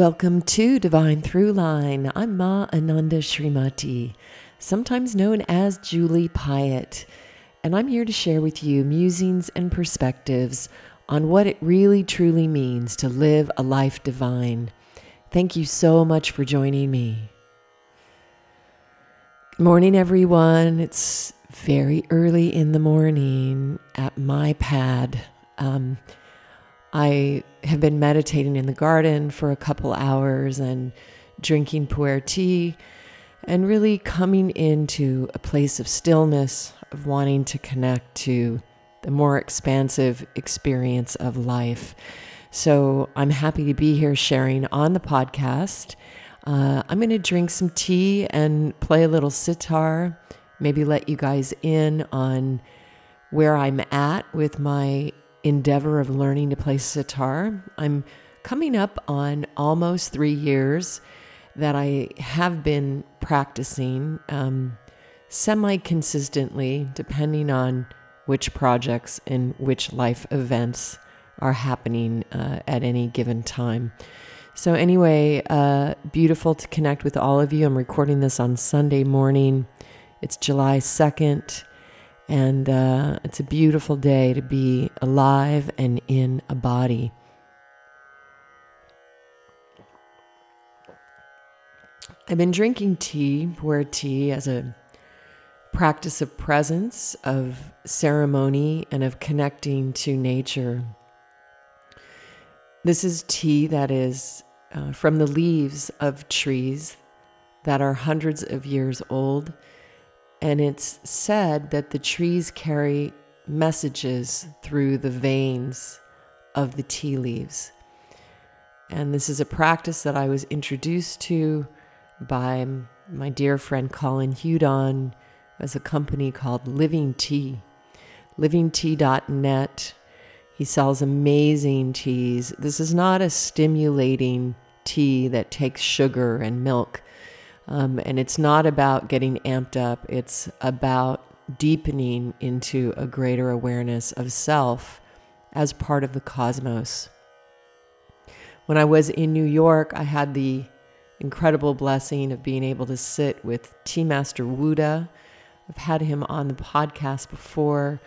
Welcome to Divine Throughline. I'm Ma Ananda Srimati, sometimes known as Julie Piatt, and I'm here to share with you musings and perspectives on what it really truly means to live a life divine. Thank you so much for joining me. Good morning, everyone. It's very early in the morning at my pad. Um, I have been meditating in the garden for a couple hours and drinking pu'er tea and really coming into a place of stillness, of wanting to connect to the more expansive experience of life. So I'm happy to be here sharing on the podcast. Uh, I'm going to drink some tea and play a little sitar, maybe let you guys in on where I'm at with my endeavor of learning to play sitar. I'm coming up on almost three years that I have been practicing um, semi consistently, depending on which projects and which life events are happening uh, at any given time. So, anyway, uh, beautiful to connect with all of you. I'm recording this on Sunday morning. It's July 2nd. And uh, it's a beautiful day to be alive and in a body. I've been drinking tea, where tea, as a practice of presence, of ceremony, and of connecting to nature. This is tea that is uh, from the leaves of trees that are hundreds of years old and it's said that the trees carry messages through the veins of the tea leaves. And this is a practice that I was introduced to by my dear friend Colin Hudon as a company called Living Tea, livingtea.net. He sells amazing teas. This is not a stimulating tea that takes sugar and milk. Um, and it's not about getting amped up, it's about deepening into a greater awareness of self as part of the cosmos. When I was in New York, I had the incredible blessing of being able to sit with Tea Master Wu De. I've had him on the podcast before,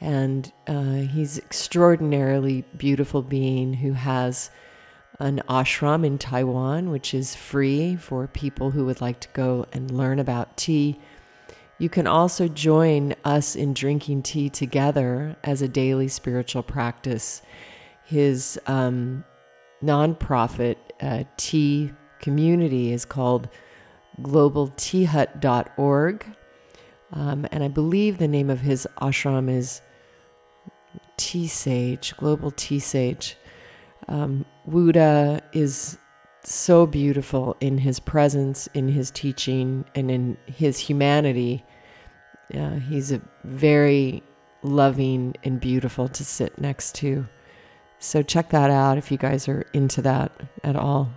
and uh, he's extraordinarily beautiful being who has an ashram in Taiwan, which is free for people who would like to go and learn about tea. You can also join us in drinking tea together as a daily spiritual practice. His um, nonprofit uh, tea community is called globalteahut.org. Um, and I believe the name of his ashram is Tea Sage, Global Tea Sage. Um, Wu De is so beautiful in his presence, in his teaching, and in his humanity. Uh, he's a very loving and beautiful to sit next to. So check that out if you guys are into that at all.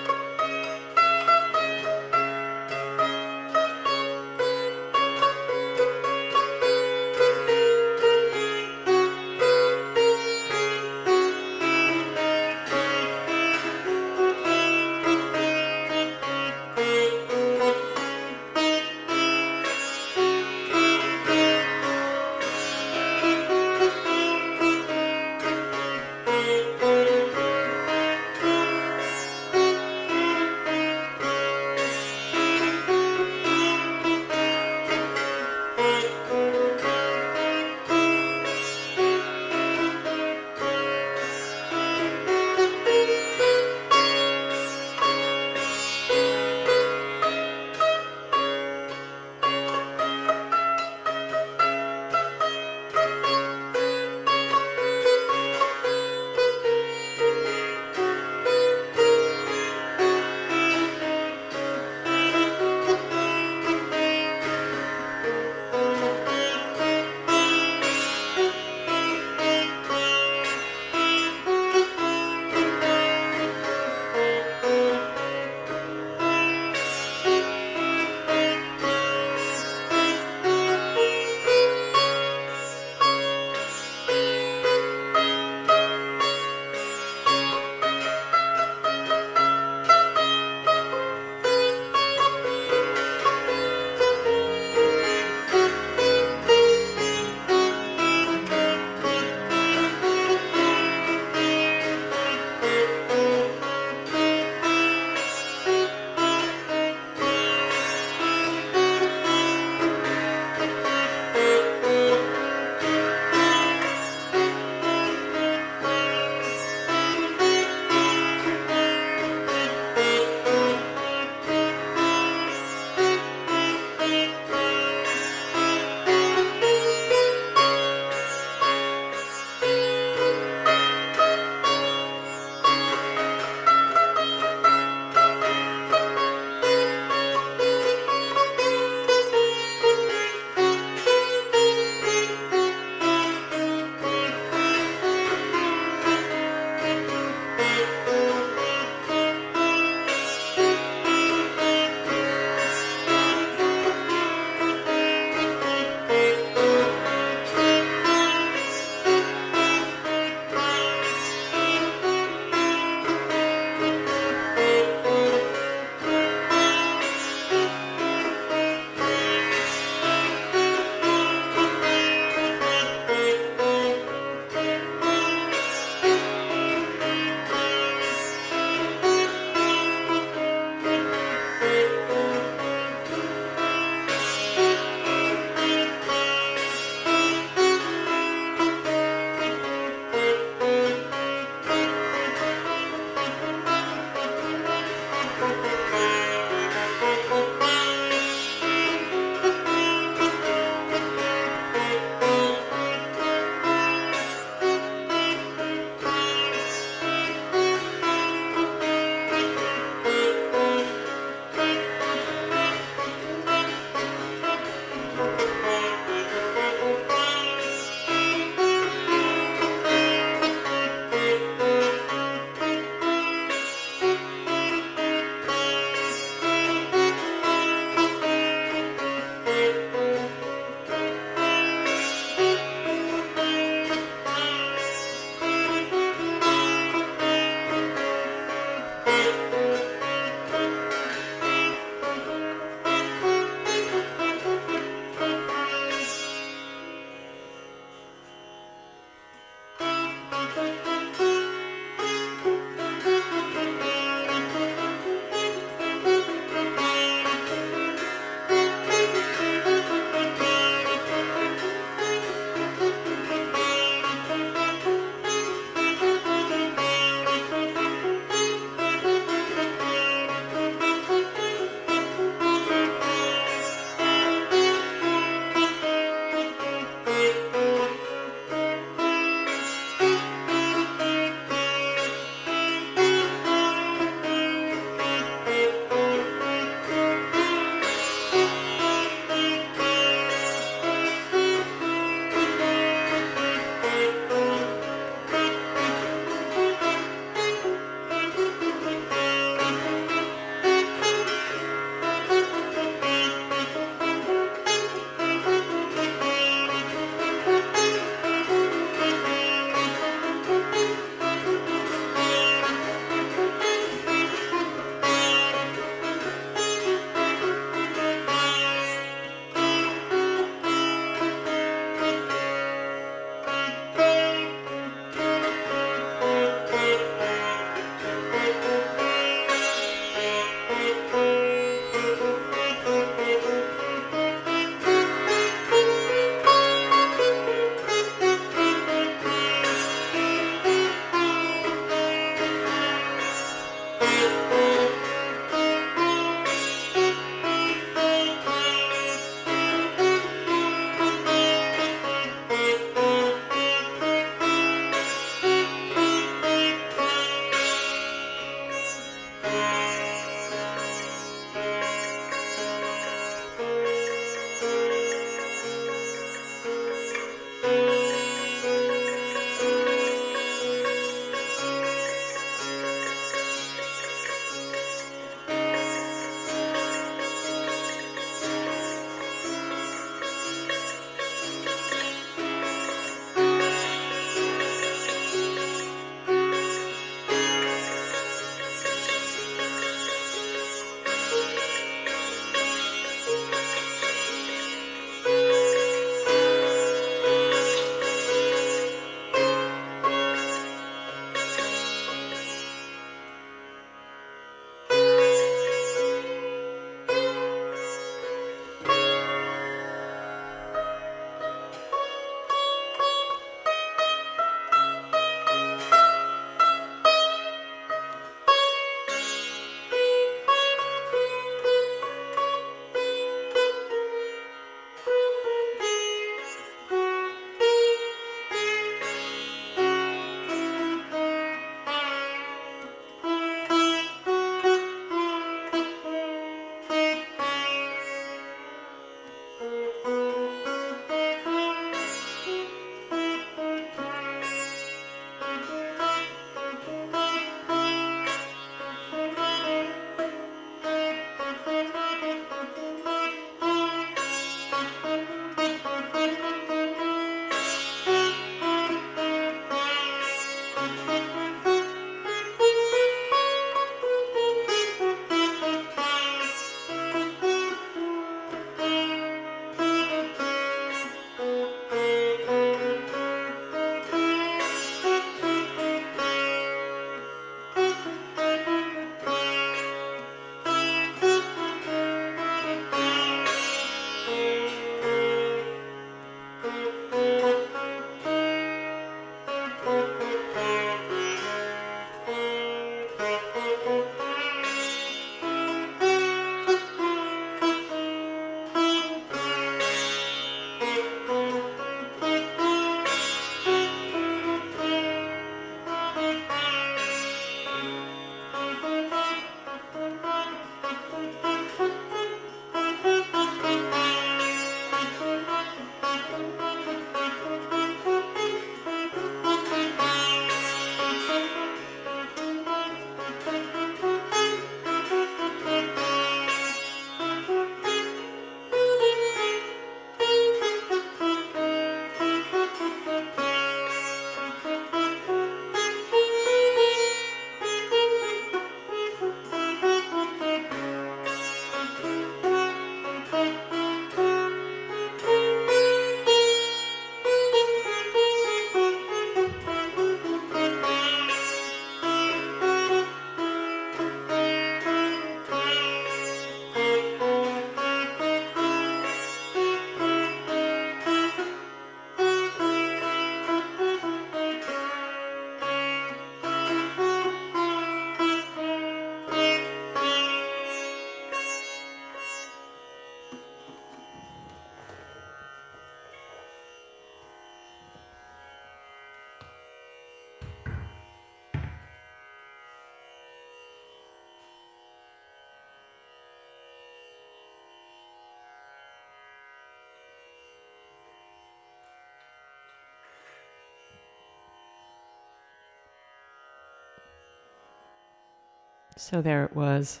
So there it was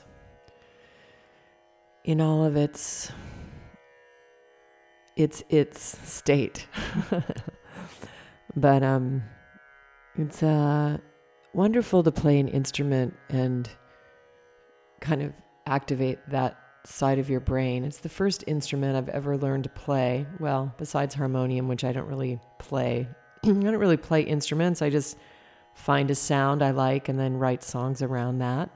in all of its its its state. but um it's uh wonderful to play an instrument and kind of activate that side of your brain. It's the first instrument I've ever learned to play. Well, besides harmonium, which I don't really play. I don't really play instruments. I just find a sound I like and then write songs around that.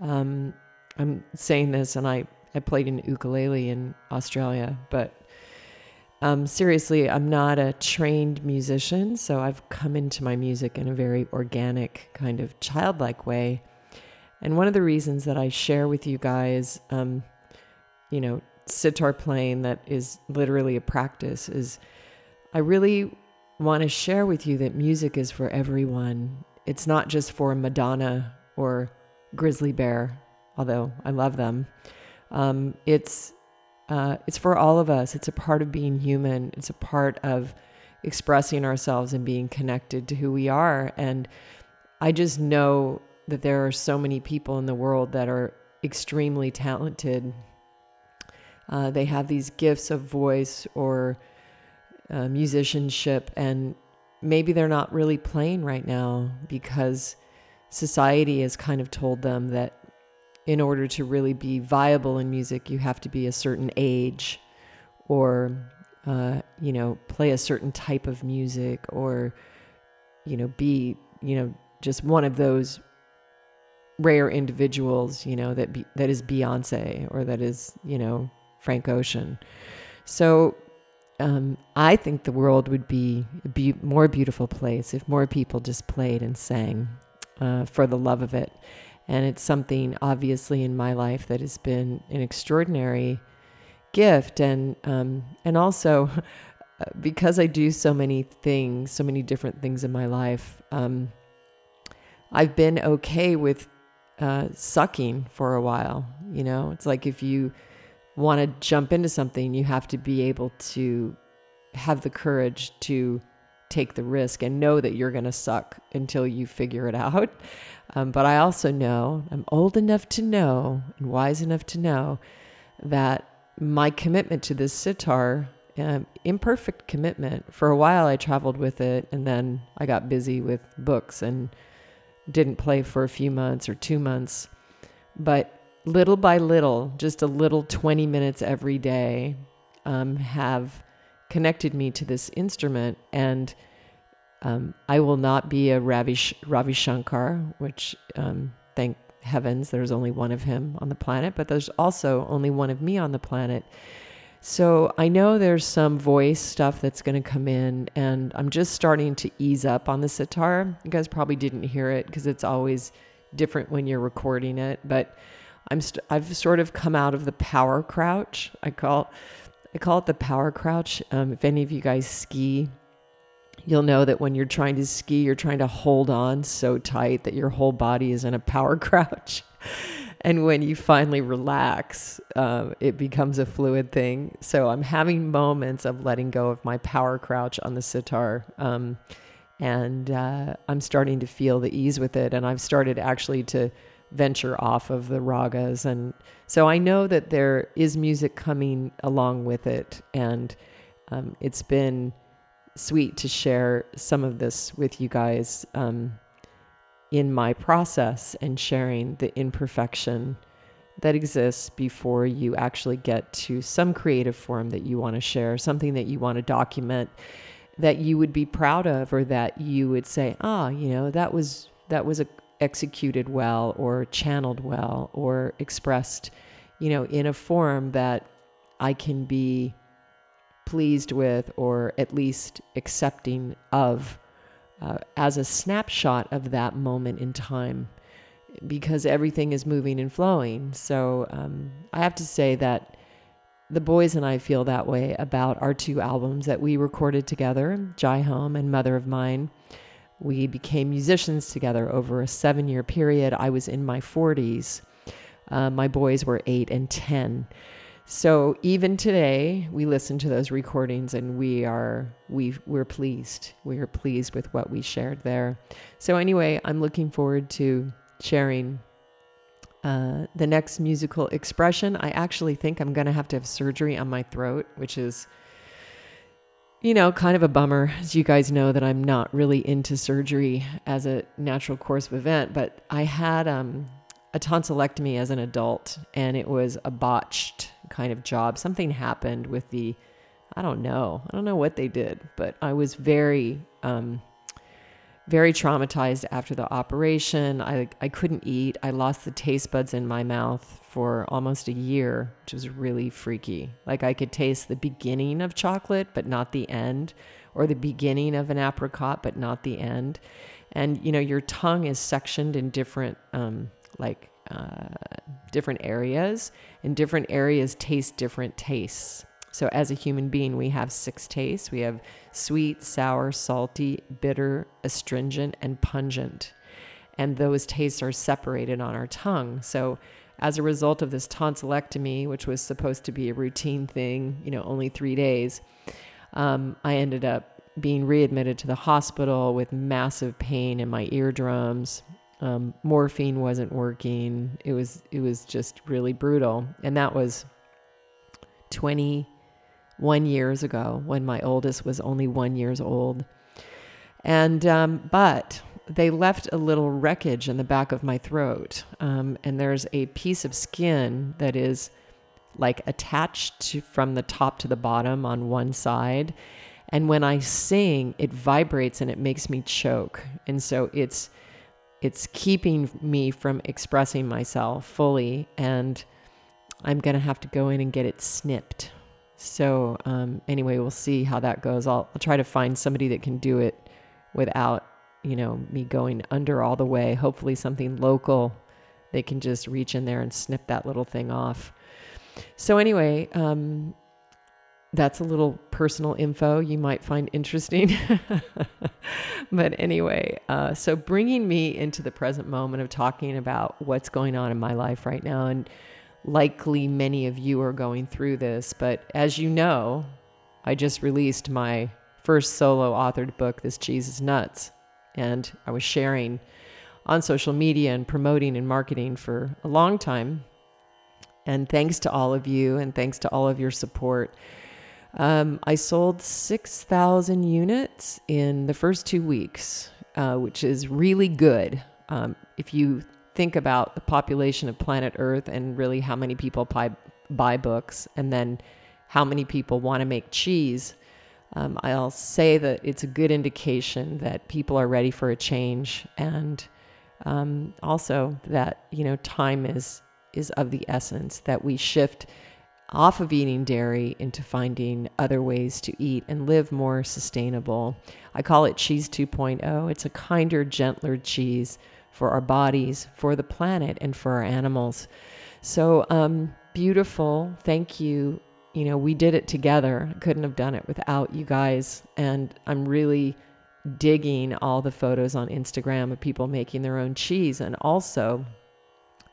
Um, I'm saying this, and I, I played an ukulele in Australia, but um, seriously, I'm not a trained musician, so I've come into my music in a very organic, kind of childlike way. And one of the reasons that I share with you guys, um, you know, sitar playing that is literally a practice is I really want to share with you that music is for everyone. It's not just for Madonna or grizzly bear, although I love them. Um, it's uh, it's for all of us. It's a part of being human. It's a part of expressing ourselves and being connected to who we are. And I just know that there are so many people in the world that are extremely talented. Uh, they have these gifts of voice or uh, musicianship, and maybe they're not really playing right now because society has kind of told them that in order to really be viable in music, you have to be a certain age or, uh, you know, play a certain type of music or, you know, be, you know, just one of those rare individuals, you know, that be, that is Beyonce or that is, you know, Frank Ocean. So um, I think the world would be a be- more beautiful place if more people just played and sang uh, for the love of it. And it's something, obviously, in my life that has been an extraordinary gift. And, um, and also, because I do so many things, so many different things in my life, um, I've been okay with uh, sucking for a while. You know, it's like if you want to jump into something, you have to be able to have the courage to take the risk and know that you're going to suck until you figure it out. Um, but I also know, I'm old enough to know and wise enough to know that my commitment to this sitar, um, imperfect commitment, for a while I traveled with it and then I got busy with books and didn't play for a few months or two months. But little by little, just a little 20 minutes every day, um, have connected me to this instrument. And um, I will not be a Ravi, Ravi Shankar, which um, thank heavens there's only one of him on the planet, but there's also only one of me on the planet. So I know there's some voice stuff that's going to come in, and I'm just starting to ease up on the sitar. You guys probably didn't hear it because it's always different when you're recording it, but I'm st- I've sort of come out of the power crouch. I call I call it the power crouch. Um, if any of you guys ski, you'll know that when you're trying to ski, you're trying to hold on so tight that your whole body is in a power crouch. and when you finally relax, uh, it becomes a fluid thing. So I'm having moments of letting go of my power crouch on the sitar. Um, and uh, I'm starting to feel the ease with it. And I've started actually to venture off of the ragas. And so I know that there is music coming along with it. And um, it's been sweet to share some of this with you guys um, in my process and sharing the imperfection that exists before you actually get to some creative form that you want to share, something that you want to document that you would be proud of or that you would say, ah, you know, that was that was a, executed well or channeled well or expressed, you know, in a form that I can be pleased with or at least accepting of uh, as a snapshot of that moment in time because everything is moving and flowing. So um, I have to say that the boys and I feel that way about our two albums that we recorded together, Jai Home and Mother of Mine. We became musicians together over a seven year period. I was in my 40s. Uh, my boys were eight and 10. So even today, we listen to those recordings and we are we we're pleased. We are pleased with what we shared there. So anyway, I'm looking forward to sharing uh, the next musical expression. I actually think I'm going to have to have surgery on my throat, which is you know, kind of a bummer. As you guys know, that I'm not really into surgery as a natural course of event, but I had um, a tonsillectomy as an adult, and it was a botched kind of job. Something happened with the, I don't know, I don't know what they did, but I was very um, very traumatized after the operation. I, I couldn't eat. I lost the taste buds in my mouth for almost a year, which was really freaky. Like I could taste the beginning of chocolate, but not the end, or the beginning of an apricot, but not the end. And you know, your tongue is sectioned in different, um, like, uh, different areas, and different areas taste different tastes. So, as a human being, we have six tastes we have sweet, sour, salty, bitter, astringent, and pungent. And those tastes are separated on our tongue. So, as a result of this tonsillectomy, which was supposed to be a routine thing, you know, only three days, um, I ended up being readmitted to the hospital with massive pain in my eardrums. Um, morphine wasn't working. It was it was just really brutal, and that was twenty one years ago when my oldest was only one years old. And, um, but they left a little wreckage in the back of my throat. Um, and there's a piece of skin that is like attached to, from the top to the bottom on one side. And when I sing, it vibrates and it makes me choke. And so it's, it's keeping me from expressing myself fully. And I'm going to have to go in and get it snipped. So um, anyway, we'll see how that goes. I'll, I'll try to find somebody that can do it without, you know, me going under all the way. Hopefully, something local. They can just reach in there and snip that little thing off. So anyway, um, that's a little personal info you might find interesting. but anyway, uh, so bringing me into the present moment of talking about what's going on in my life right now and likely many of you are going through this, but as you know, I just released my first solo authored book, This Cheese is Nuts. And I was sharing on social media and promoting and marketing for a long time. And thanks to all of you and thanks to all of your support. Um, I sold 6,000 units in the first two weeks, uh, which is really good. Um, if you think about the population of planet Earth and really how many people buy, buy books and then how many people want to make cheese, um, I'll say that it's a good indication that people are ready for a change, and um, also that you know time is is of the essence. That we shift off of eating dairy into finding other ways to eat and live more sustainable. I call it Cheese 2.0. It's a kinder, gentler cheese for our bodies, for the planet, and for our animals. So um, beautiful. Thank you. You know, we did it together. Couldn't have done it without you guys. And I'm really digging all the photos on Instagram of people making their own cheese and also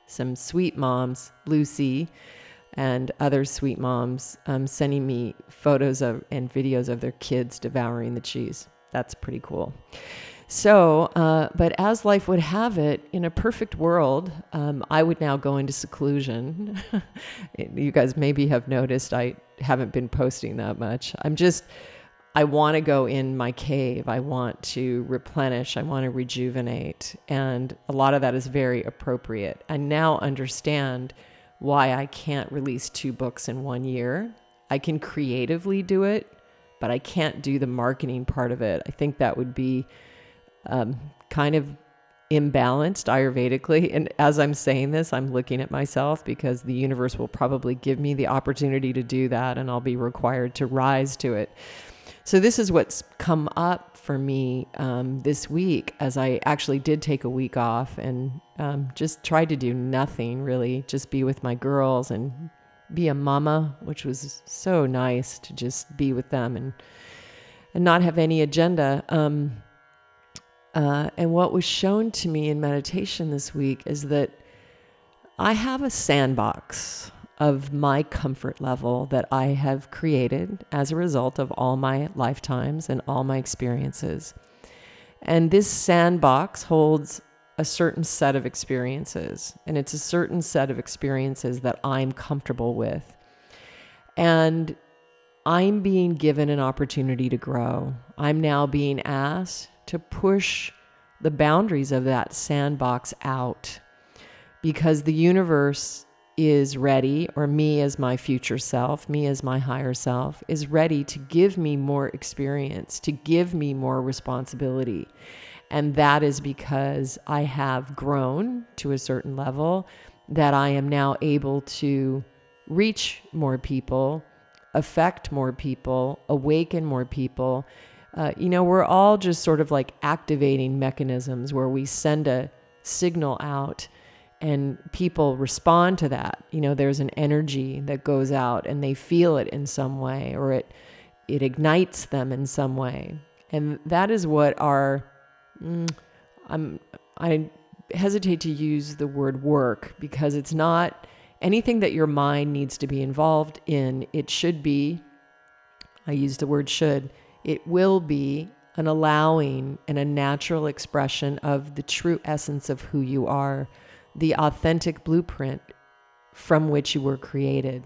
some sweet moms, Lucy and other sweet moms, um, sending me photos of and videos of their kids devouring the cheese. That's pretty cool. So, uh, but as life would have it, in a perfect world, um, I would now go into seclusion. you guys maybe have noticed I haven't been posting that much. I'm just, I want to go in my cave. I want to replenish. I want to rejuvenate. And a lot of that is very appropriate. I now understand why I can't release two books in one year. I can creatively do it, but I can't do the marketing part of it. I think that would be um, kind of imbalanced Ayurvedically. And as I'm saying this, I'm looking at myself because the universe will probably give me the opportunity to do that and I'll be required to rise to it. So, this is what's come up for me um, this week as I actually did take a week off and um, just tried to do nothing really, just be with my girls and be a mama, which was so nice to just be with them and and not have any agenda. Um, uh, and what was shown to me in meditation this week is that I have a sandbox of my comfort level that I have created as a result of all my lifetimes and all my experiences. And this sandbox holds a certain set of experiences, and it's a certain set of experiences that I'm comfortable with. And I'm being given an opportunity to grow. I'm now being asked to push the boundaries of that sandbox out because the universe is ready, or me as my future self, me as my higher self, is ready to give me more experience, to give me more responsibility. And that is because I have grown to a certain level that I am now able to reach more people, affect more people, awaken more people, uh, you know, we're all just sort of like activating mechanisms where we send a signal out and people respond to that. You know, there's an energy that goes out and they feel it in some way or it it ignites them in some way. And that is what our mm, I'm I hesitate to use the word work because it's not anything that your mind needs to be involved in. It should be I use the word should it will be an allowing and a natural expression of the true essence of who you are, the authentic blueprint from which you were created.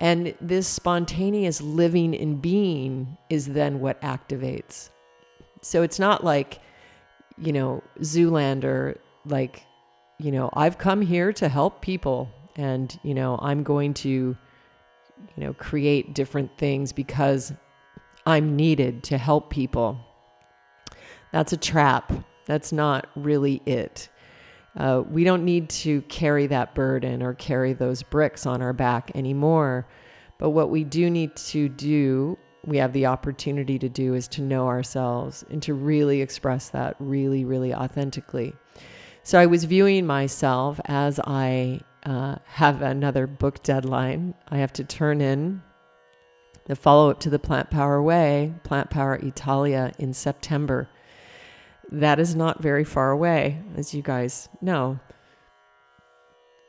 And this spontaneous living and being is then what activates. So it's not like, you know, Zoolander, like, you know, I've come here to help people and, you know, I'm going to, you know, create different things because I'm needed to help people. That's a trap. That's not really it. Uh, we don't need to carry that burden or carry those bricks on our back anymore. But what we do need to do, we have the opportunity to do, is to know ourselves and to really express that really, really authentically. So I was viewing myself as I uh, have another book deadline. I have to turn in the follow up to the Plant Power Way, Plant Power Italia, in September. That is not very far away, as you guys know.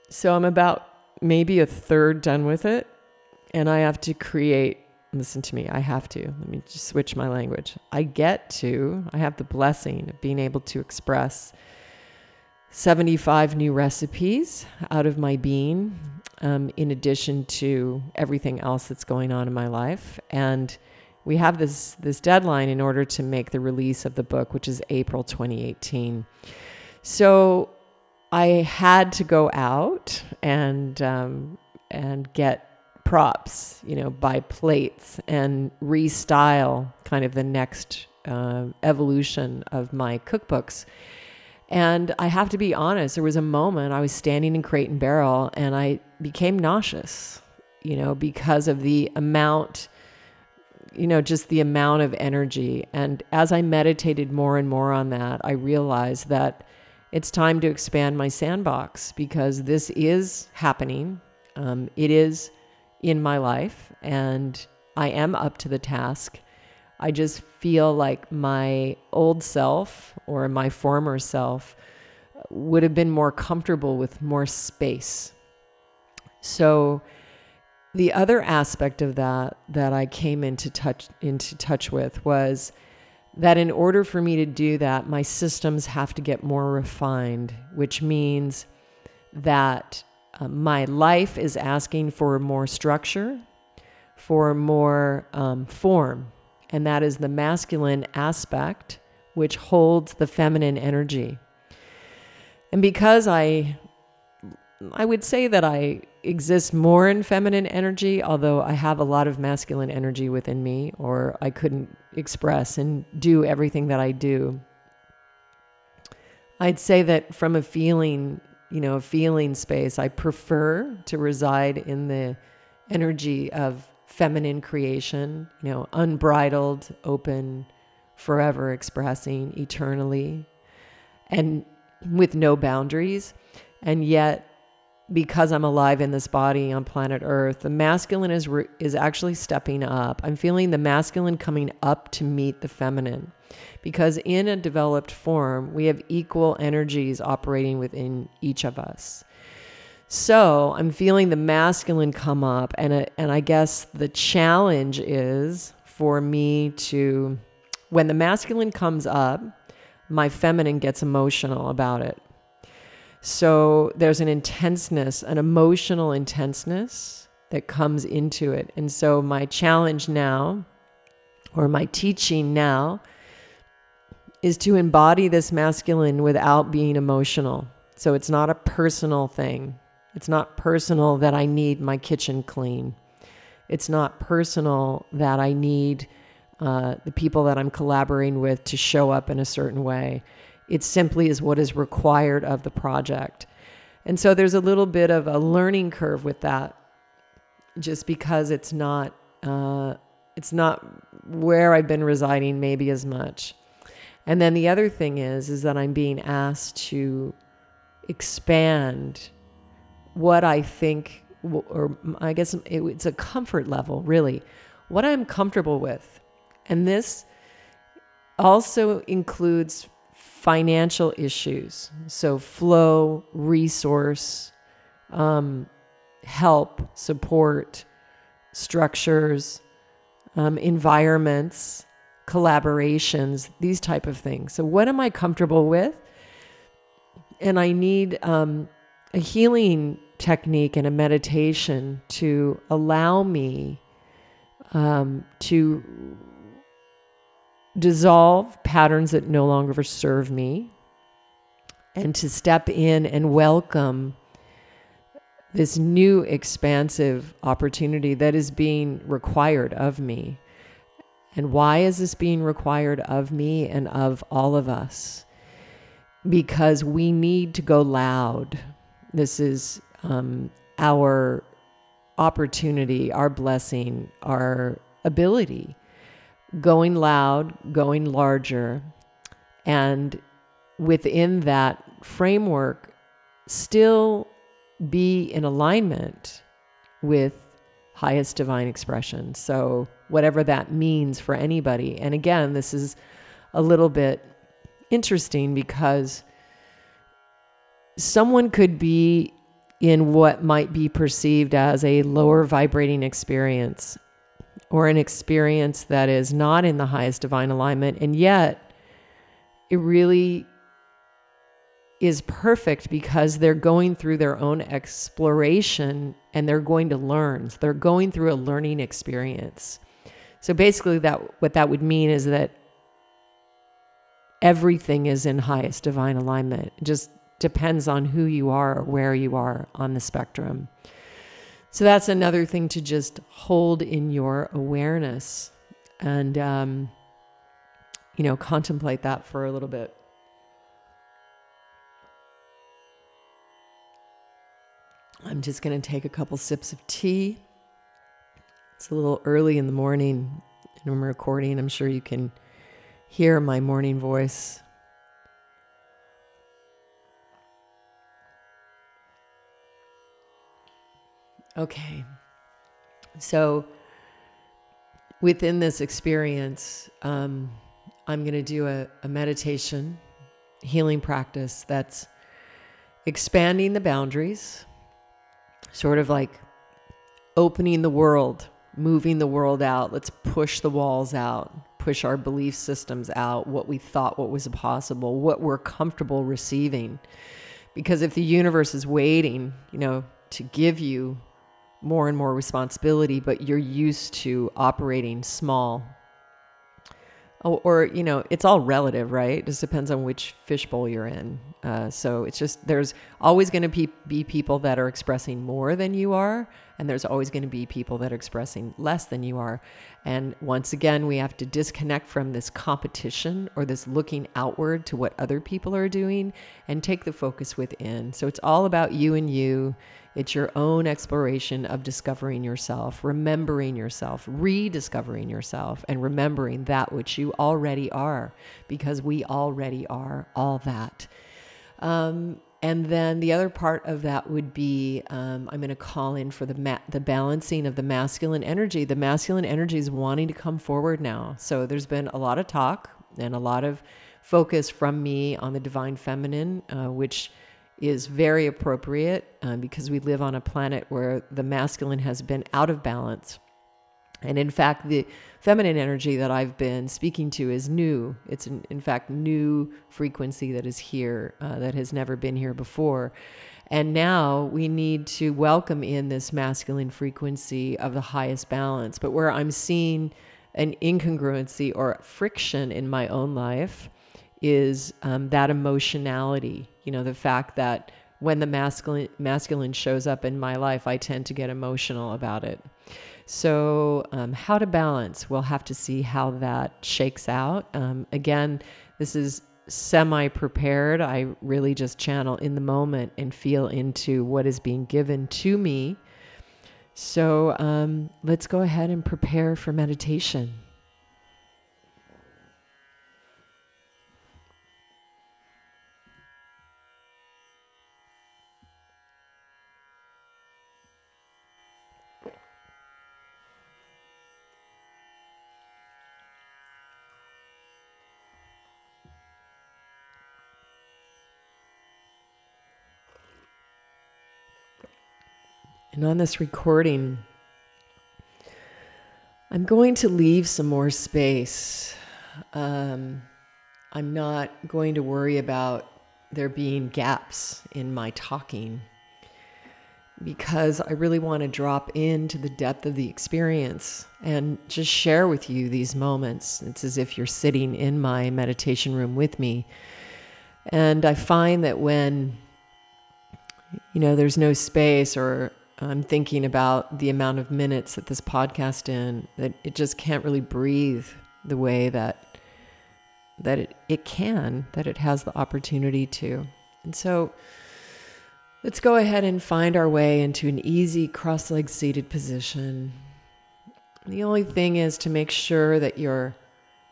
So I'm about maybe a third done with it. And I have to create, listen to me, I have to. Let me just switch my language. I get to, I have the blessing of being able to express 75 new recipes out of my being, um, in addition to everything else that's going on in my life. And we have this this deadline in order to make the release of the book, which is April 2018. So I had to go out and um, and get props, you know, buy plates and restyle kind of the next uh, evolution of my cookbooks. And I have to be honest, there was a moment I was standing in Crate and Barrel and I became nauseous, you know, because of the amount, you know, just the amount of energy. And as I meditated more and more on that, I realized that it's time to expand my sandbox because this is happening. Um, it is in my life, and I am up to the task. I just feel like my old self or my former self would have been more comfortable with more space. So, the other aspect of that that I came into touch into touch with was that in order for me to do that, my systems have to get more refined, which means that uh, my life is asking for more structure, for more um, form. And that is the masculine aspect, which holds the feminine energy. And because I, I would say that I exist more in feminine energy, although I have a lot of masculine energy within me, or I couldn't express and do everything that I do. I'd say that from a feeling, you know, a feeling space, I prefer to reside in the energy of feminine creation, you know, unbridled, open, forever expressing eternally, and with no boundaries. And yet, because I'm alive in this body on planet Earth, the masculine is re- is actually stepping up. I'm feeling the masculine coming up to meet the feminine. Because in a developed form, we have equal energies operating within each of us. So, I'm feeling the masculine come up and uh, and I guess the challenge is for me to when the masculine comes up, my feminine gets emotional about it so there's an intenseness, an emotional intenseness that comes into it. And so my challenge now, or my teaching now, is to embody this masculine without being emotional. So it's not a personal thing. It's not personal that I need my kitchen clean. It's not personal that I need uh, the people that I'm collaborating with to show up in a certain way. It simply is what is required of the project. And so there's a little bit of a learning curve with that, just because it's not uh, it's not where I've been residing maybe as much. And then the other thing is is that I'm being asked to expand what I think, or I guess it's a comfort level, really, what I'm comfortable with. And this also includes financial issues. So, flow, resource, um, help, support, structures, um, environments, collaborations, these type of things. So, what am I comfortable with? And I need um, a healing technique and a meditation to allow me um, to dissolve patterns that no longer serve me and to step in and welcome this new expansive opportunity that is being required of me. And why is this being required of me and of all of us? Because we need to go loud. This is um, our opportunity, our blessing, our ability going loud, going larger, and within that framework, still be in alignment with highest divine expression. So, whatever that means for anybody. And again, this is a little bit interesting because someone could be in what might be perceived as a lower vibrating experience or an experience that is not in the highest divine alignment. And yet, it really is perfect because they're going through their own exploration and they're going to learn. So they're going through a learning experience. So basically that what that would mean is that everything is in highest divine alignment. Just depends on who you are where you are on the spectrum. So that's another thing to just hold in your awareness and, um, you know, contemplate that for a little bit. I'm just going to take a couple sips of tea. It's a little early in the morning and I'm recording. I'm sure you can hear my morning voice. Okay. So, within this experience, um, I'm going to do a, a meditation, healing practice that's expanding the boundaries, sort of like opening the world, moving the world out. Let's push the walls out, push our belief systems out, what we thought what was possible, what we're comfortable receiving. Because if the universe is waiting, you know, to give you more and more responsibility, but you're used to operating small. Or, or you know, it's all relative, right? It just depends on which fishbowl you're in. Uh, so it's just there's always going to be, be people that are expressing more than you are, and there's always going to be people that are expressing less than you are. And once again, we have to disconnect from this competition or this looking outward to what other people are doing and take the focus within. So it's all about you and you it's your own exploration of discovering yourself, remembering yourself, rediscovering yourself, and remembering that which you already are, because we already are all that. Um, and then the other part of that would be um, I'm going to call in for the ma- the balancing of the masculine energy. The masculine energy is wanting to come forward now. So there's been a lot of talk and a lot of focus from me on the divine feminine, uh, which is very appropriate um, because we live on a planet where the masculine has been out of balance. And in fact, the feminine energy that I've been speaking to is new. It's, an, in fact, new frequency that is here uh, that has never been here before. And now we need to welcome in this masculine frequency of the highest balance. But where I'm seeing an incongruency or friction in my own life is um, that emotionality you know the fact that when the masculine masculine shows up in my life i tend to get emotional about it. So um, how to balance we'll have to see how that shakes out. Um, again this is semi prepared i really just channel in the moment and feel into what is being given to me. So um, let's go ahead and prepare for meditation And on this recording, I'm going to leave some more space. Um, I'm not going to worry about there being gaps in my talking because I really want to drop into the depth of the experience and just share with you these moments. It's as if you're sitting in my meditation room with me. And I find that when you know there's no space or I'm thinking about the amount of minutes that this podcast in that it just can't really breathe the way that that it, it can, that it has the opportunity to. And so let's go ahead and find our way into an easy cross-legged seated position. The only thing is to make sure that your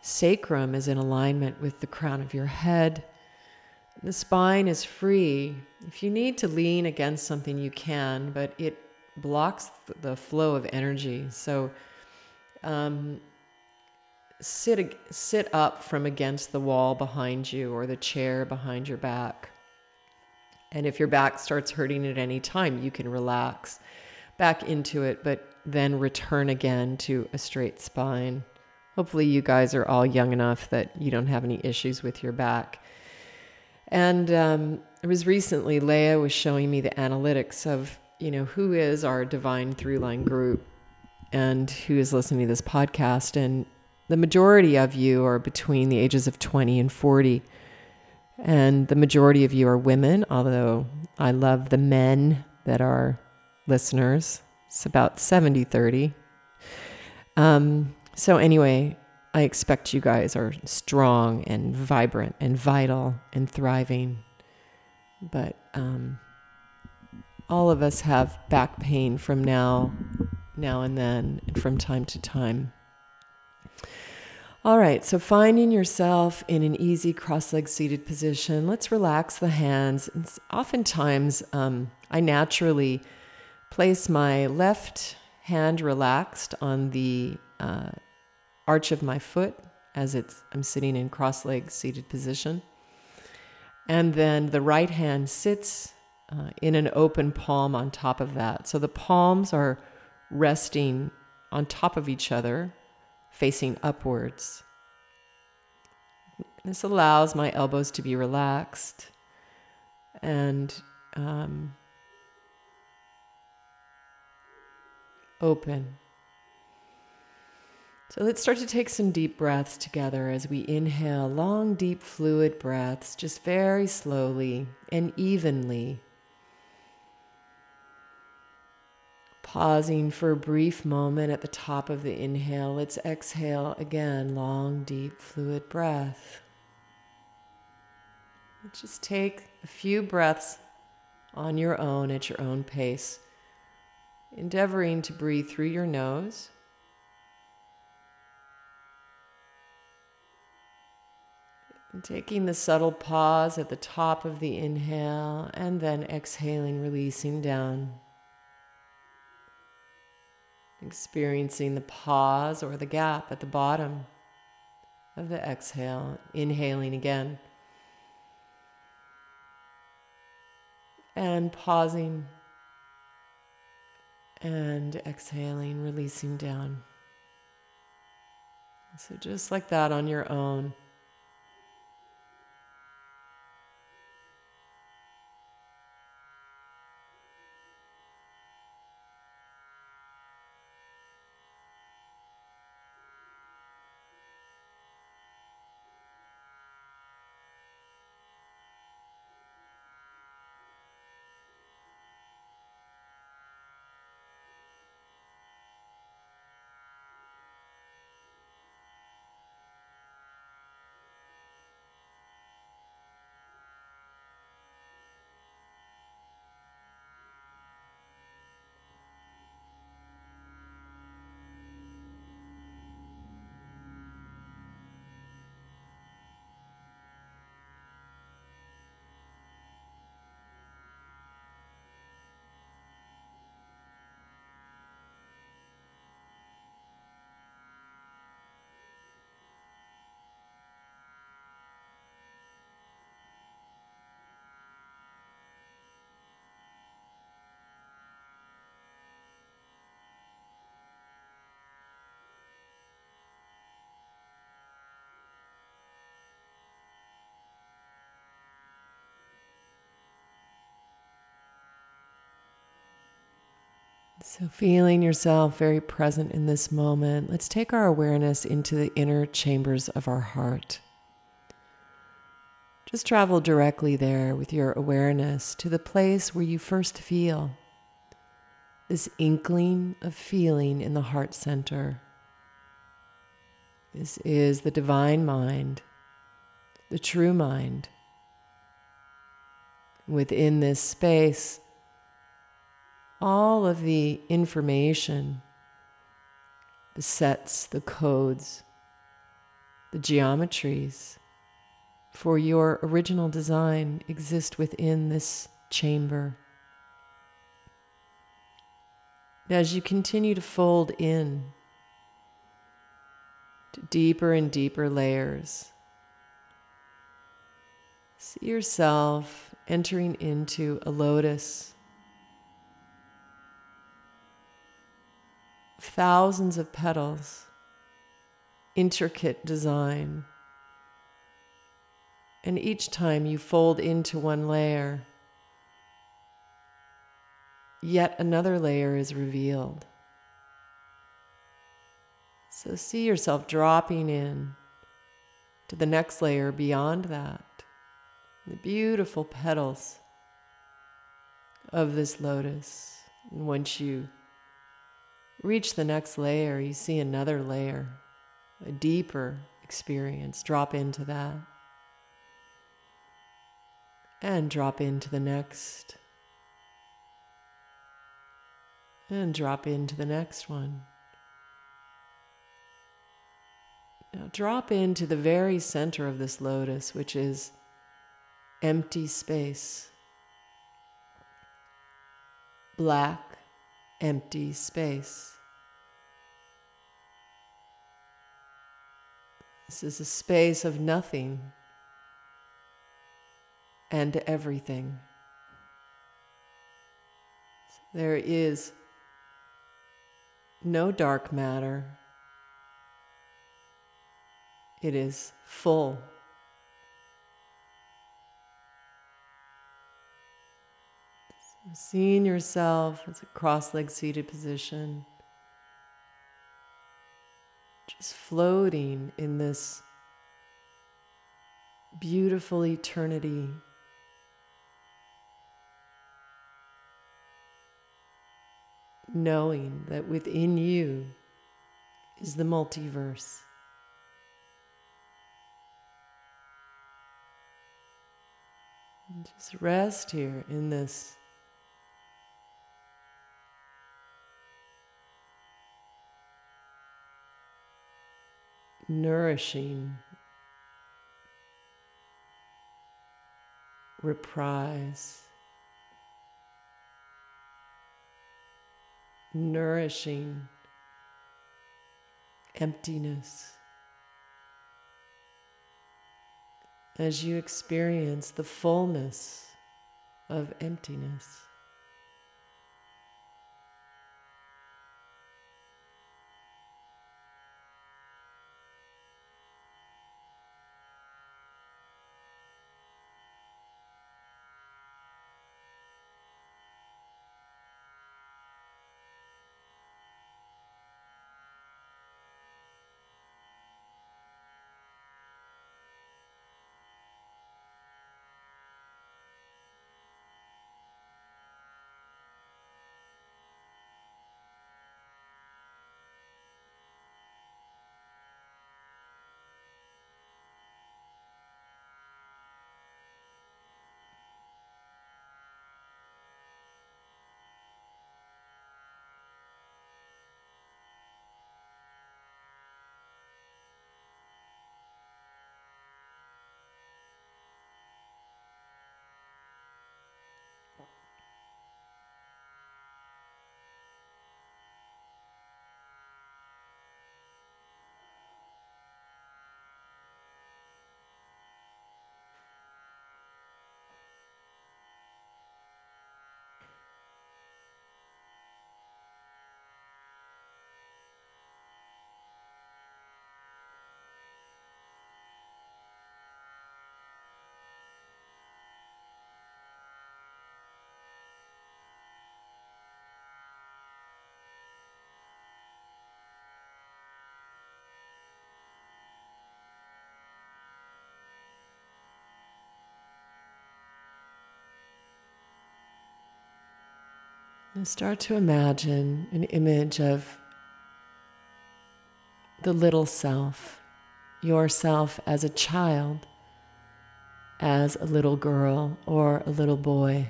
sacrum is in alignment with the crown of your head the spine is free. If you need to lean against something, you can, but it blocks the flow of energy. So um, sit sit up from against the wall behind you or the chair behind your back, And if your back starts hurting at any time, you can relax back into it, but then return again to a straight spine. Hopefully, you guys are all young enough that you don't have any issues with your back. And um, it was recently, Leah was showing me the analytics of, you know, who is our divine through line group and who is listening to this podcast. And the majority of you are between the ages of 20 and 40. And the majority of you are women, although I love the men that are listeners. It's about 70 30. Um, so, anyway, I expect you guys are strong and vibrant and vital and thriving. But um, all of us have back pain from now, now and then, and from time to time. All right, so finding yourself in an easy cross leg seated position, let's relax the hands. It's oftentimes, um, I naturally place my left hand relaxed on the uh, arch of my foot as it's I'm sitting in cross leg seated position. And then the right hand sits uh, in an open palm on top of that. So the palms are resting on top of each other facing upwards. This allows my elbows to be relaxed and um, open. So let's start to take some deep breaths together as we inhale long, deep, fluid breaths, just very slowly and evenly. Pausing for a brief moment at the top of the inhale, let's exhale again, long, deep, fluid breath. Just take a few breaths on your own at your own pace, endeavoring to breathe through your nose. And taking the subtle pause at the top of the inhale and then exhaling, releasing down experiencing the pause or the gap at the bottom of the exhale, inhaling again, and pausing and exhaling, releasing down. So, just like that on your own. So, feeling yourself very present in this moment, let's take our awareness into the inner chambers of our heart. Just travel directly there with your awareness to the place where you first feel this inkling of feeling in the heart center. This is the divine mind, the true mind. Within this space, all of the information, the sets, the codes, the geometries for your original design exist within this chamber. As you continue to fold in to deeper and deeper layers, See yourself entering into a lotus. Thousands of petals, intricate design. And each time you fold into one layer, yet another layer is revealed. So see yourself dropping in to the next layer beyond that. The beautiful petals of this lotus. And once you reach the next layer, you see another layer, a deeper experience. Drop into that. And drop into the next. And drop into the next one. Now drop into the very center of this lotus, which is empty space. Black, empty space. This is a space of nothing and everything. There is no dark matter. It is full. Seeing yourself as a cross legged seated position, just floating in this beautiful eternity. Knowing that within you is the multiverse. And just rest here in this nourishing reprise, nourishing emptiness. As you experience the fullness of emptiness. And start to imagine an image of the little self, yourself as a child, as a little girl or a little boy.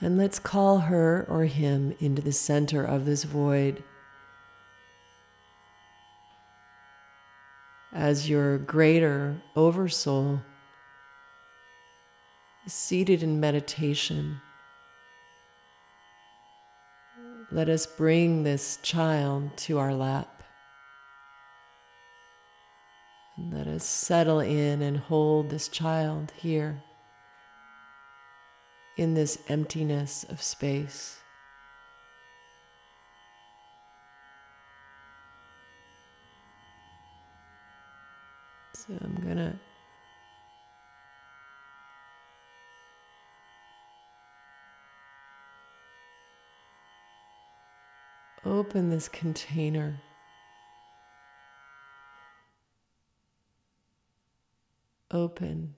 And let's call her or him into the center of this void as your greater oversoul seated in meditation, let us bring this child to our lap. And let us settle in and hold this child here in this emptiness of space. So I'm going to open this container. Open.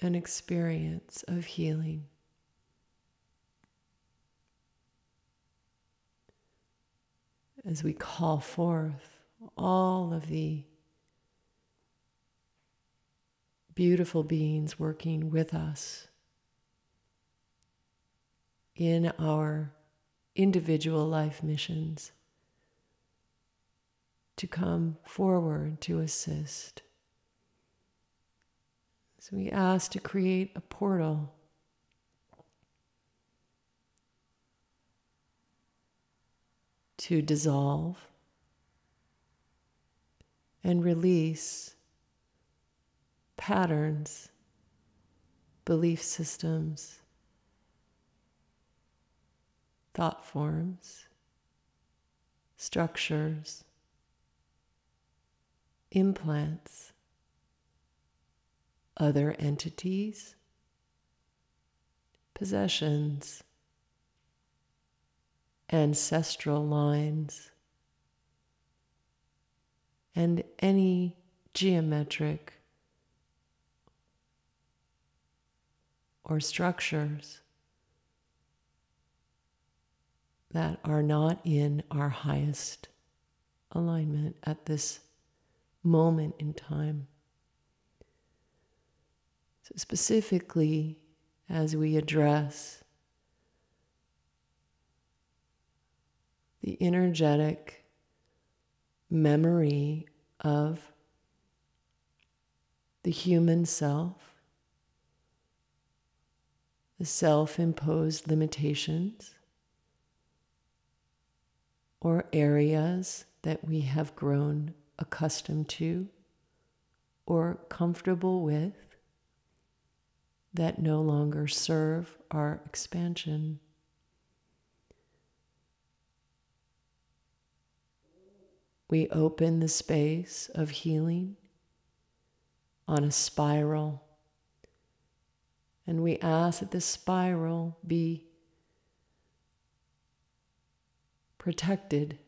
An experience of healing. As we call forth all of the beautiful beings working with us in our individual life missions to come forward to assist. So we ask to create a portal. To dissolve and release patterns, belief systems, thought forms, structures, implants, other entities, possessions, ancestral lines, and any geometric or structures that are not in our highest alignment at this moment in time. So, specifically, as we address the energetic memory of the human self, the self imposed limitations, or areas that we have grown accustomed to or comfortable with that no longer serve our expansion. We open the space of healing on a spiral, and we ask that the spiral be protected,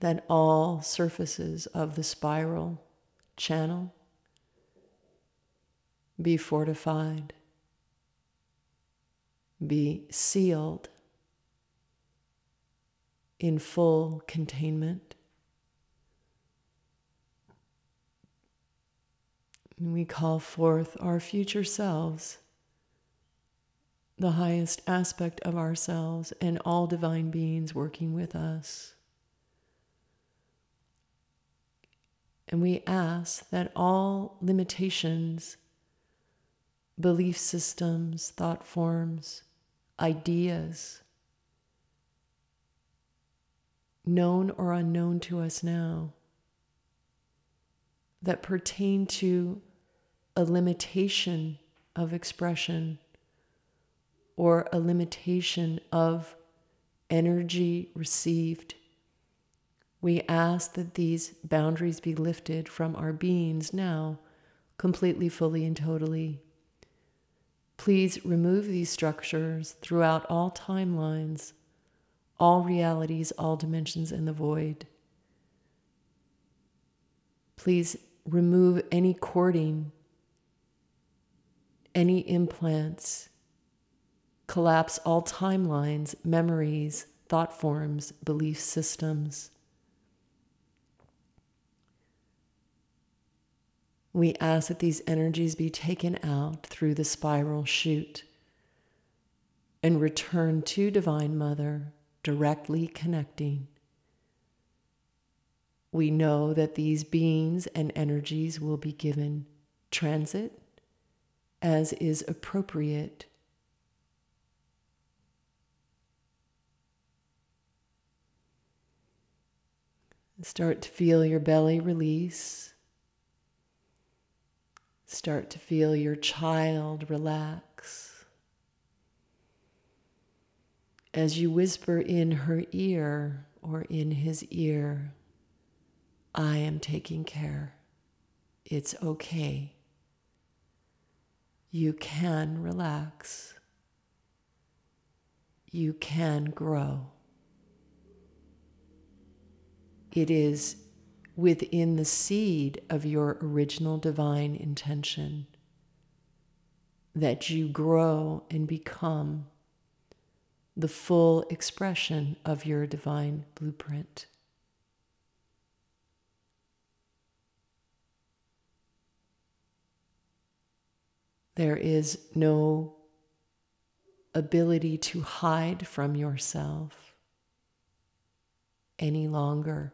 that all surfaces of the spiral channel be fortified, be sealed in full containment. We call forth our future selves the highest aspect of ourselves and all divine beings working with us. And we ask that all limitations, belief systems, thought forms, ideas, known or unknown to us now, that pertain to a limitation of expression or a limitation of energy received. We ask that these boundaries be lifted from our beings now, completely, fully, and totally. Please remove these structures throughout all timelines, all realities, all dimensions, and the void. Please remove any cording, any implants, collapse all timelines, memories, thought forms, belief systems. We ask that these energies be taken out through the spiral chute and return to Divine Mother, directly connecting. We know that these beings and energies will be given transit as is appropriate Start to feel your belly release. Start to feel your child relax. As you whisper in her ear or in his ear, I am taking care. It's okay. You can relax. You can grow. It is within the seed of your original divine intention that you grow and become the full expression of your divine blueprint. There is no ability to hide from yourself any longer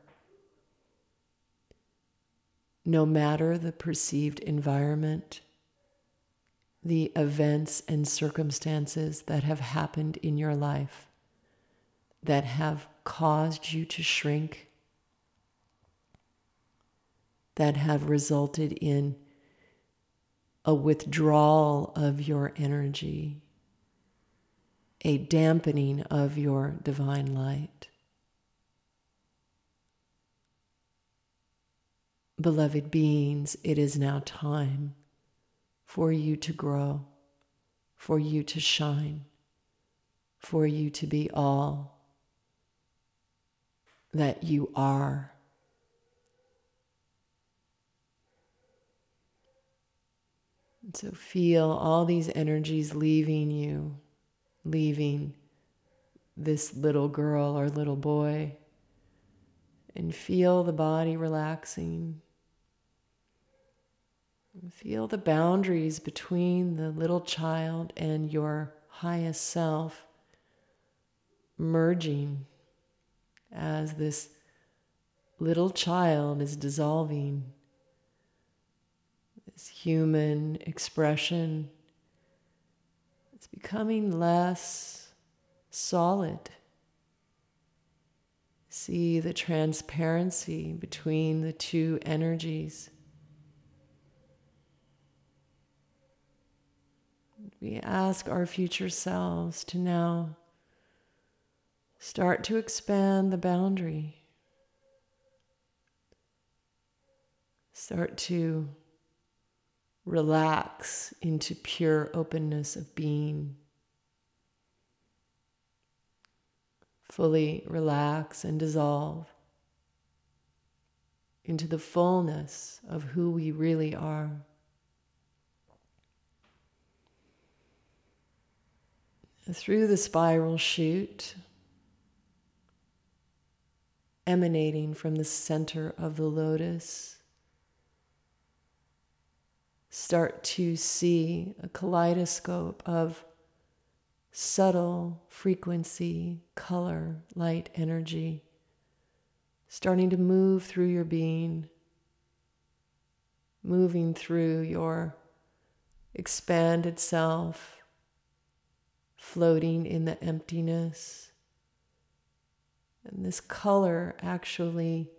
no matter the perceived environment, the events and circumstances that have happened in your life that have caused you to shrink, that have resulted in a withdrawal of your energy, a dampening of your divine light. Beloved beings, it is now time for you to grow, for you to shine, for you to be all that you are. so feel all these energies leaving you, leaving this little girl or little boy, and feel the body relaxing. Feel the boundaries between the little child and your highest self merging as this little child is dissolving. This human expression it's becoming less solid. See the transparency between the two energies. We ask our future selves to now start to expand the boundary. Start to relax into pure openness of being. Fully relax and dissolve into the fullness of who we really are. Through the spiral chute, emanating from the center of the lotus. Start to see a kaleidoscope of subtle frequency, color, light, energy starting to move through your being, moving through your expanded self floating in the emptiness. And this color actually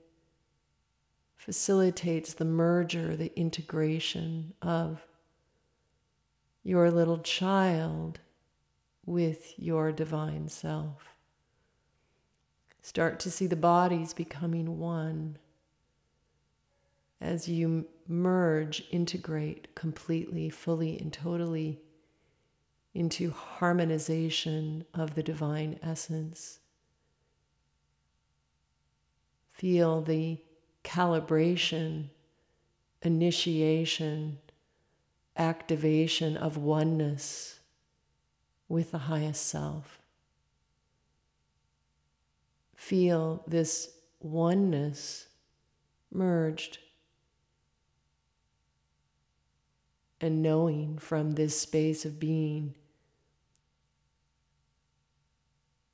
facilitates the merger, the integration of your little child with your divine self. Start to see the bodies becoming one as you merge, integrate completely, fully, and totally into harmonization of the divine essence. Feel the calibration, initiation, activation of oneness with the highest self. Feel this oneness merged and knowing from this space of being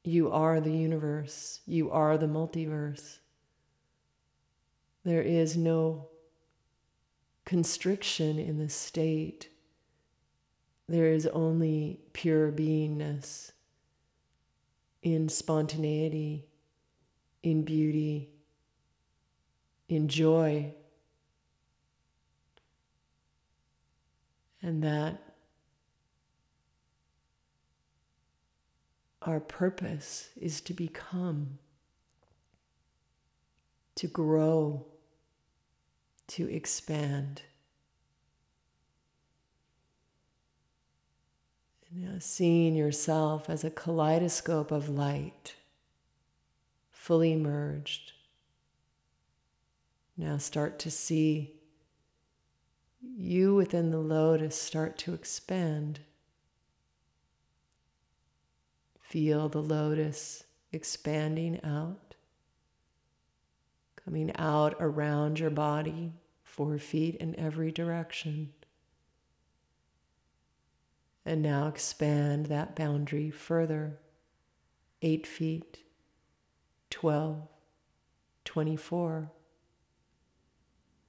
You are the universe. You are the multiverse. There is no constriction in the state. There is only pure beingness in spontaneity, in beauty, in joy. and that our purpose is to become, to grow, to expand. And now seeing yourself as a kaleidoscope of light, fully merged. Now start to see you within the lotus start to expand. Feel the lotus expanding out, coming out around your body, four feet in every direction. And now expand that boundary further eight feet, 12, 24.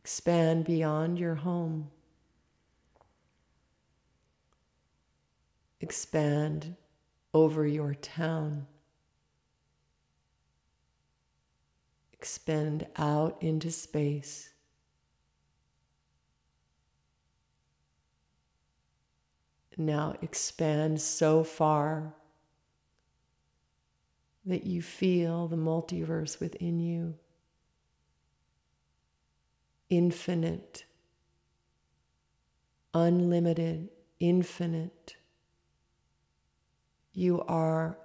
Expand beyond your home. Expand over your town. Expand out into space. Now expand so far that you feel the multiverse within you infinite, unlimited, infinite. You are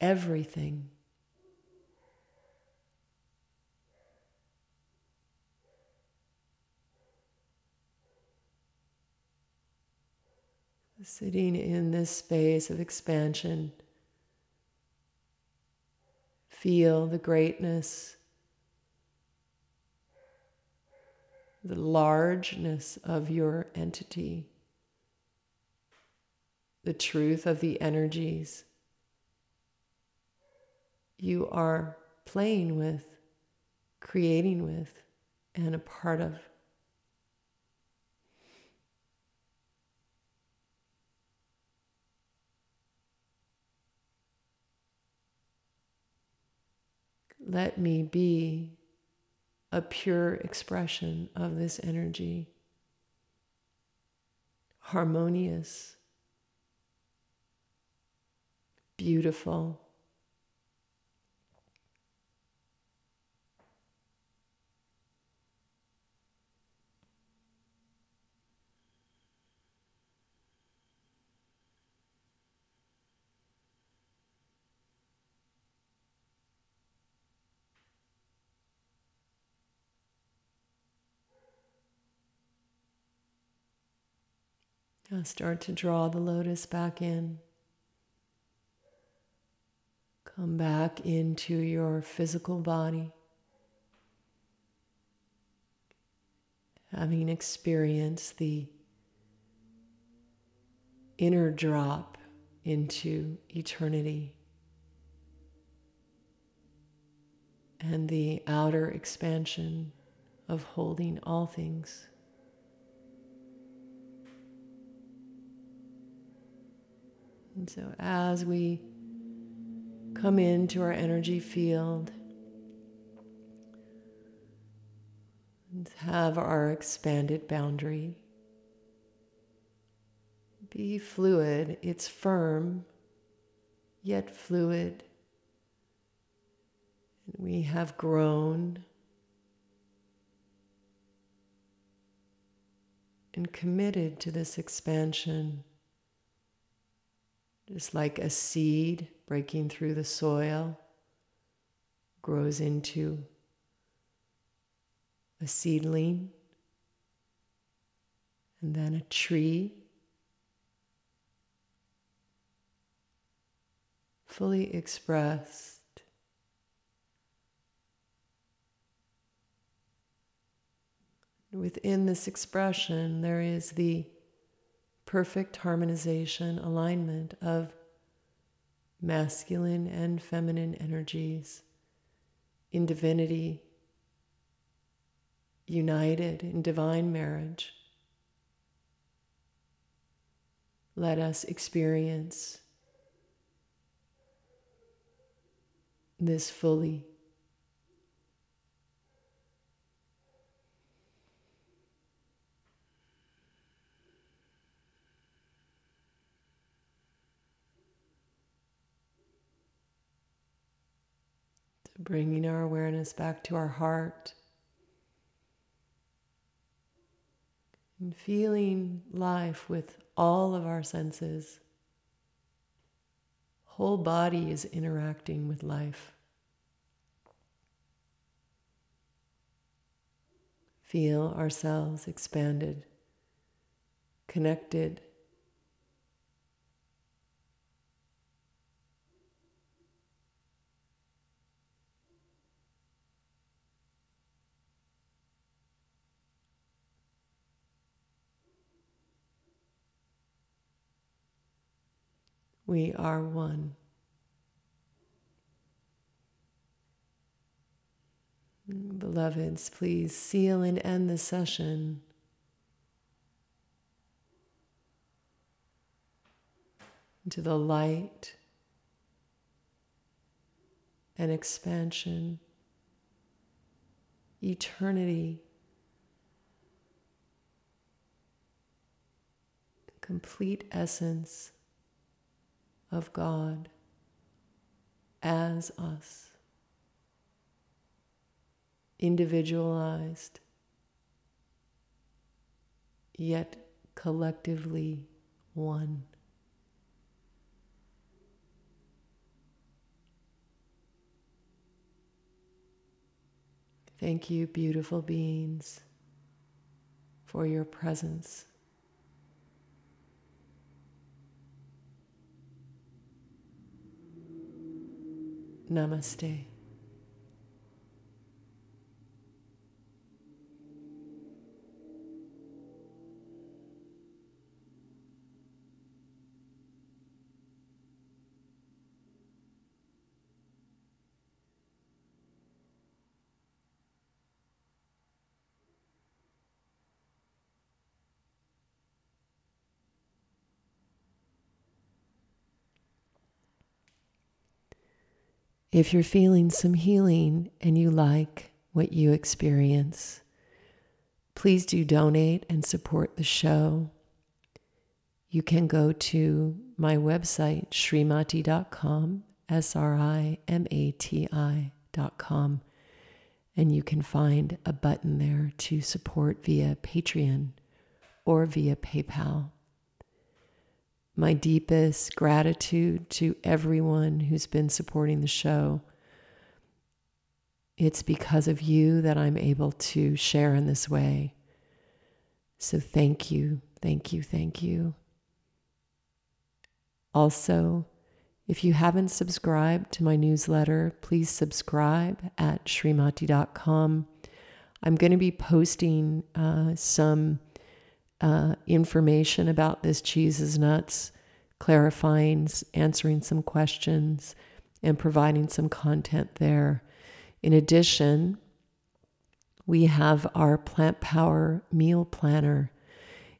everything. Sitting in this space of expansion, feel the greatness the largeness of your entity, the truth of the energies you are playing with, creating with, and a part of. Let me be a pure expression of this energy, harmonious, beautiful. Now start to draw the lotus back in. Come back into your physical body. Having experienced the inner drop into eternity and the outer expansion of holding all things. And so as we come into our energy field and have our expanded boundary, be fluid, it's firm, yet fluid. And we have grown and committed to this expansion just like a seed breaking through the soil grows into a seedling and then a tree. Fully expressed. Within this expression, there is the perfect harmonization, alignment of masculine and feminine energies in divinity, united in divine marriage. Let us experience this fully. Bringing our awareness back to our heart and feeling life with all of our senses. Whole body is interacting with life. Feel ourselves expanded, connected. We are one. Beloveds, please seal and end the session. Into the light and expansion, eternity, complete essence of God as us individualized, yet collectively one. Thank you, beautiful beings, for your presence. Namaste. If you're feeling some healing and you like what you experience, please do donate and support the show. You can go to my website, srimati.com, S R I M A T I.com, and you can find a button there to support via Patreon or via PayPal my deepest gratitude to everyone who's been supporting the show. It's because of you that I'm able to share in this way. So thank you, thank you, thank you. Also, if you haven't subscribed to my newsletter, please subscribe at srimati.com. I'm going to be posting uh, some uh, information about this cheese is nuts, clarifying, answering some questions, and providing some content there. In addition, we have our Plant Power Meal Planner.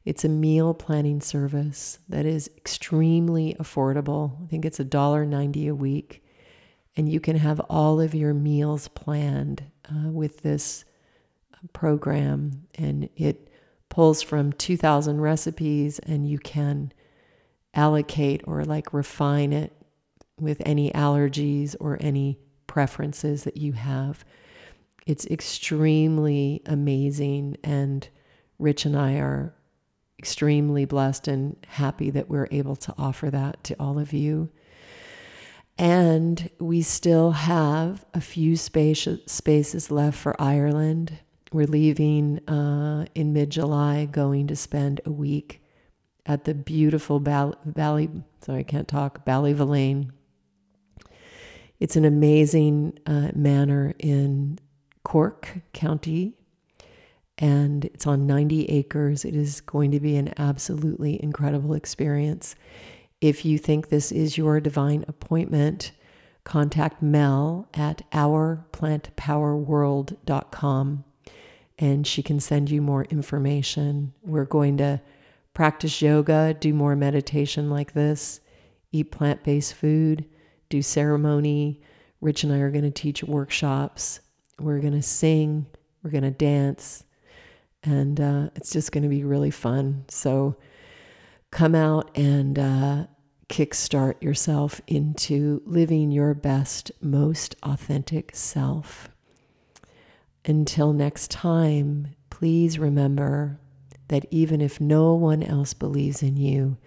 It's a meal planning service that is extremely affordable. I think it's $1.90 a week. And you can have all of your meals planned uh, with this program. And it pulls from 2,000 recipes and you can allocate or like refine it with any allergies or any preferences that you have. It's extremely amazing, and Rich and I are extremely blessed and happy that we're able to offer that to all of you. And we still have a few space, spaces left for Ireland. We're leaving uh, in mid July, going to spend a week at the beautiful Valley, sorry, I can't talk, Ballyvolane. It's an amazing uh, manor in Cork County, and it's on 90 acres. It is going to be an absolutely incredible experience. If you think this is your divine appointment, contact Mel at ourplantpowerworld.com and she can send you more information. We're going to practice yoga, do more meditation like this, eat plant based food, do ceremony. Rich and I are going to teach workshops. We're going to sing, we're going to dance, and uh, it's just going to be really fun. So come out and uh, kickstart yourself into living your best, most authentic self. Until next time, please remember that even if no one else believes in you,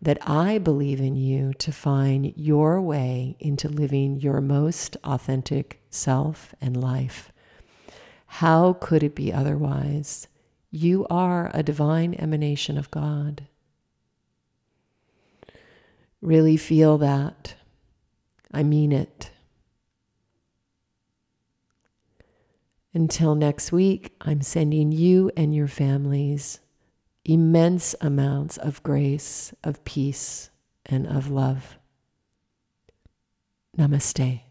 that I believe in you to find your way into living your most authentic self and life. How could it be otherwise? You are a divine emanation of God. Really feel that. I mean it. Until next week, I'm sending you and your families immense amounts of grace, of peace, and of love. Namaste.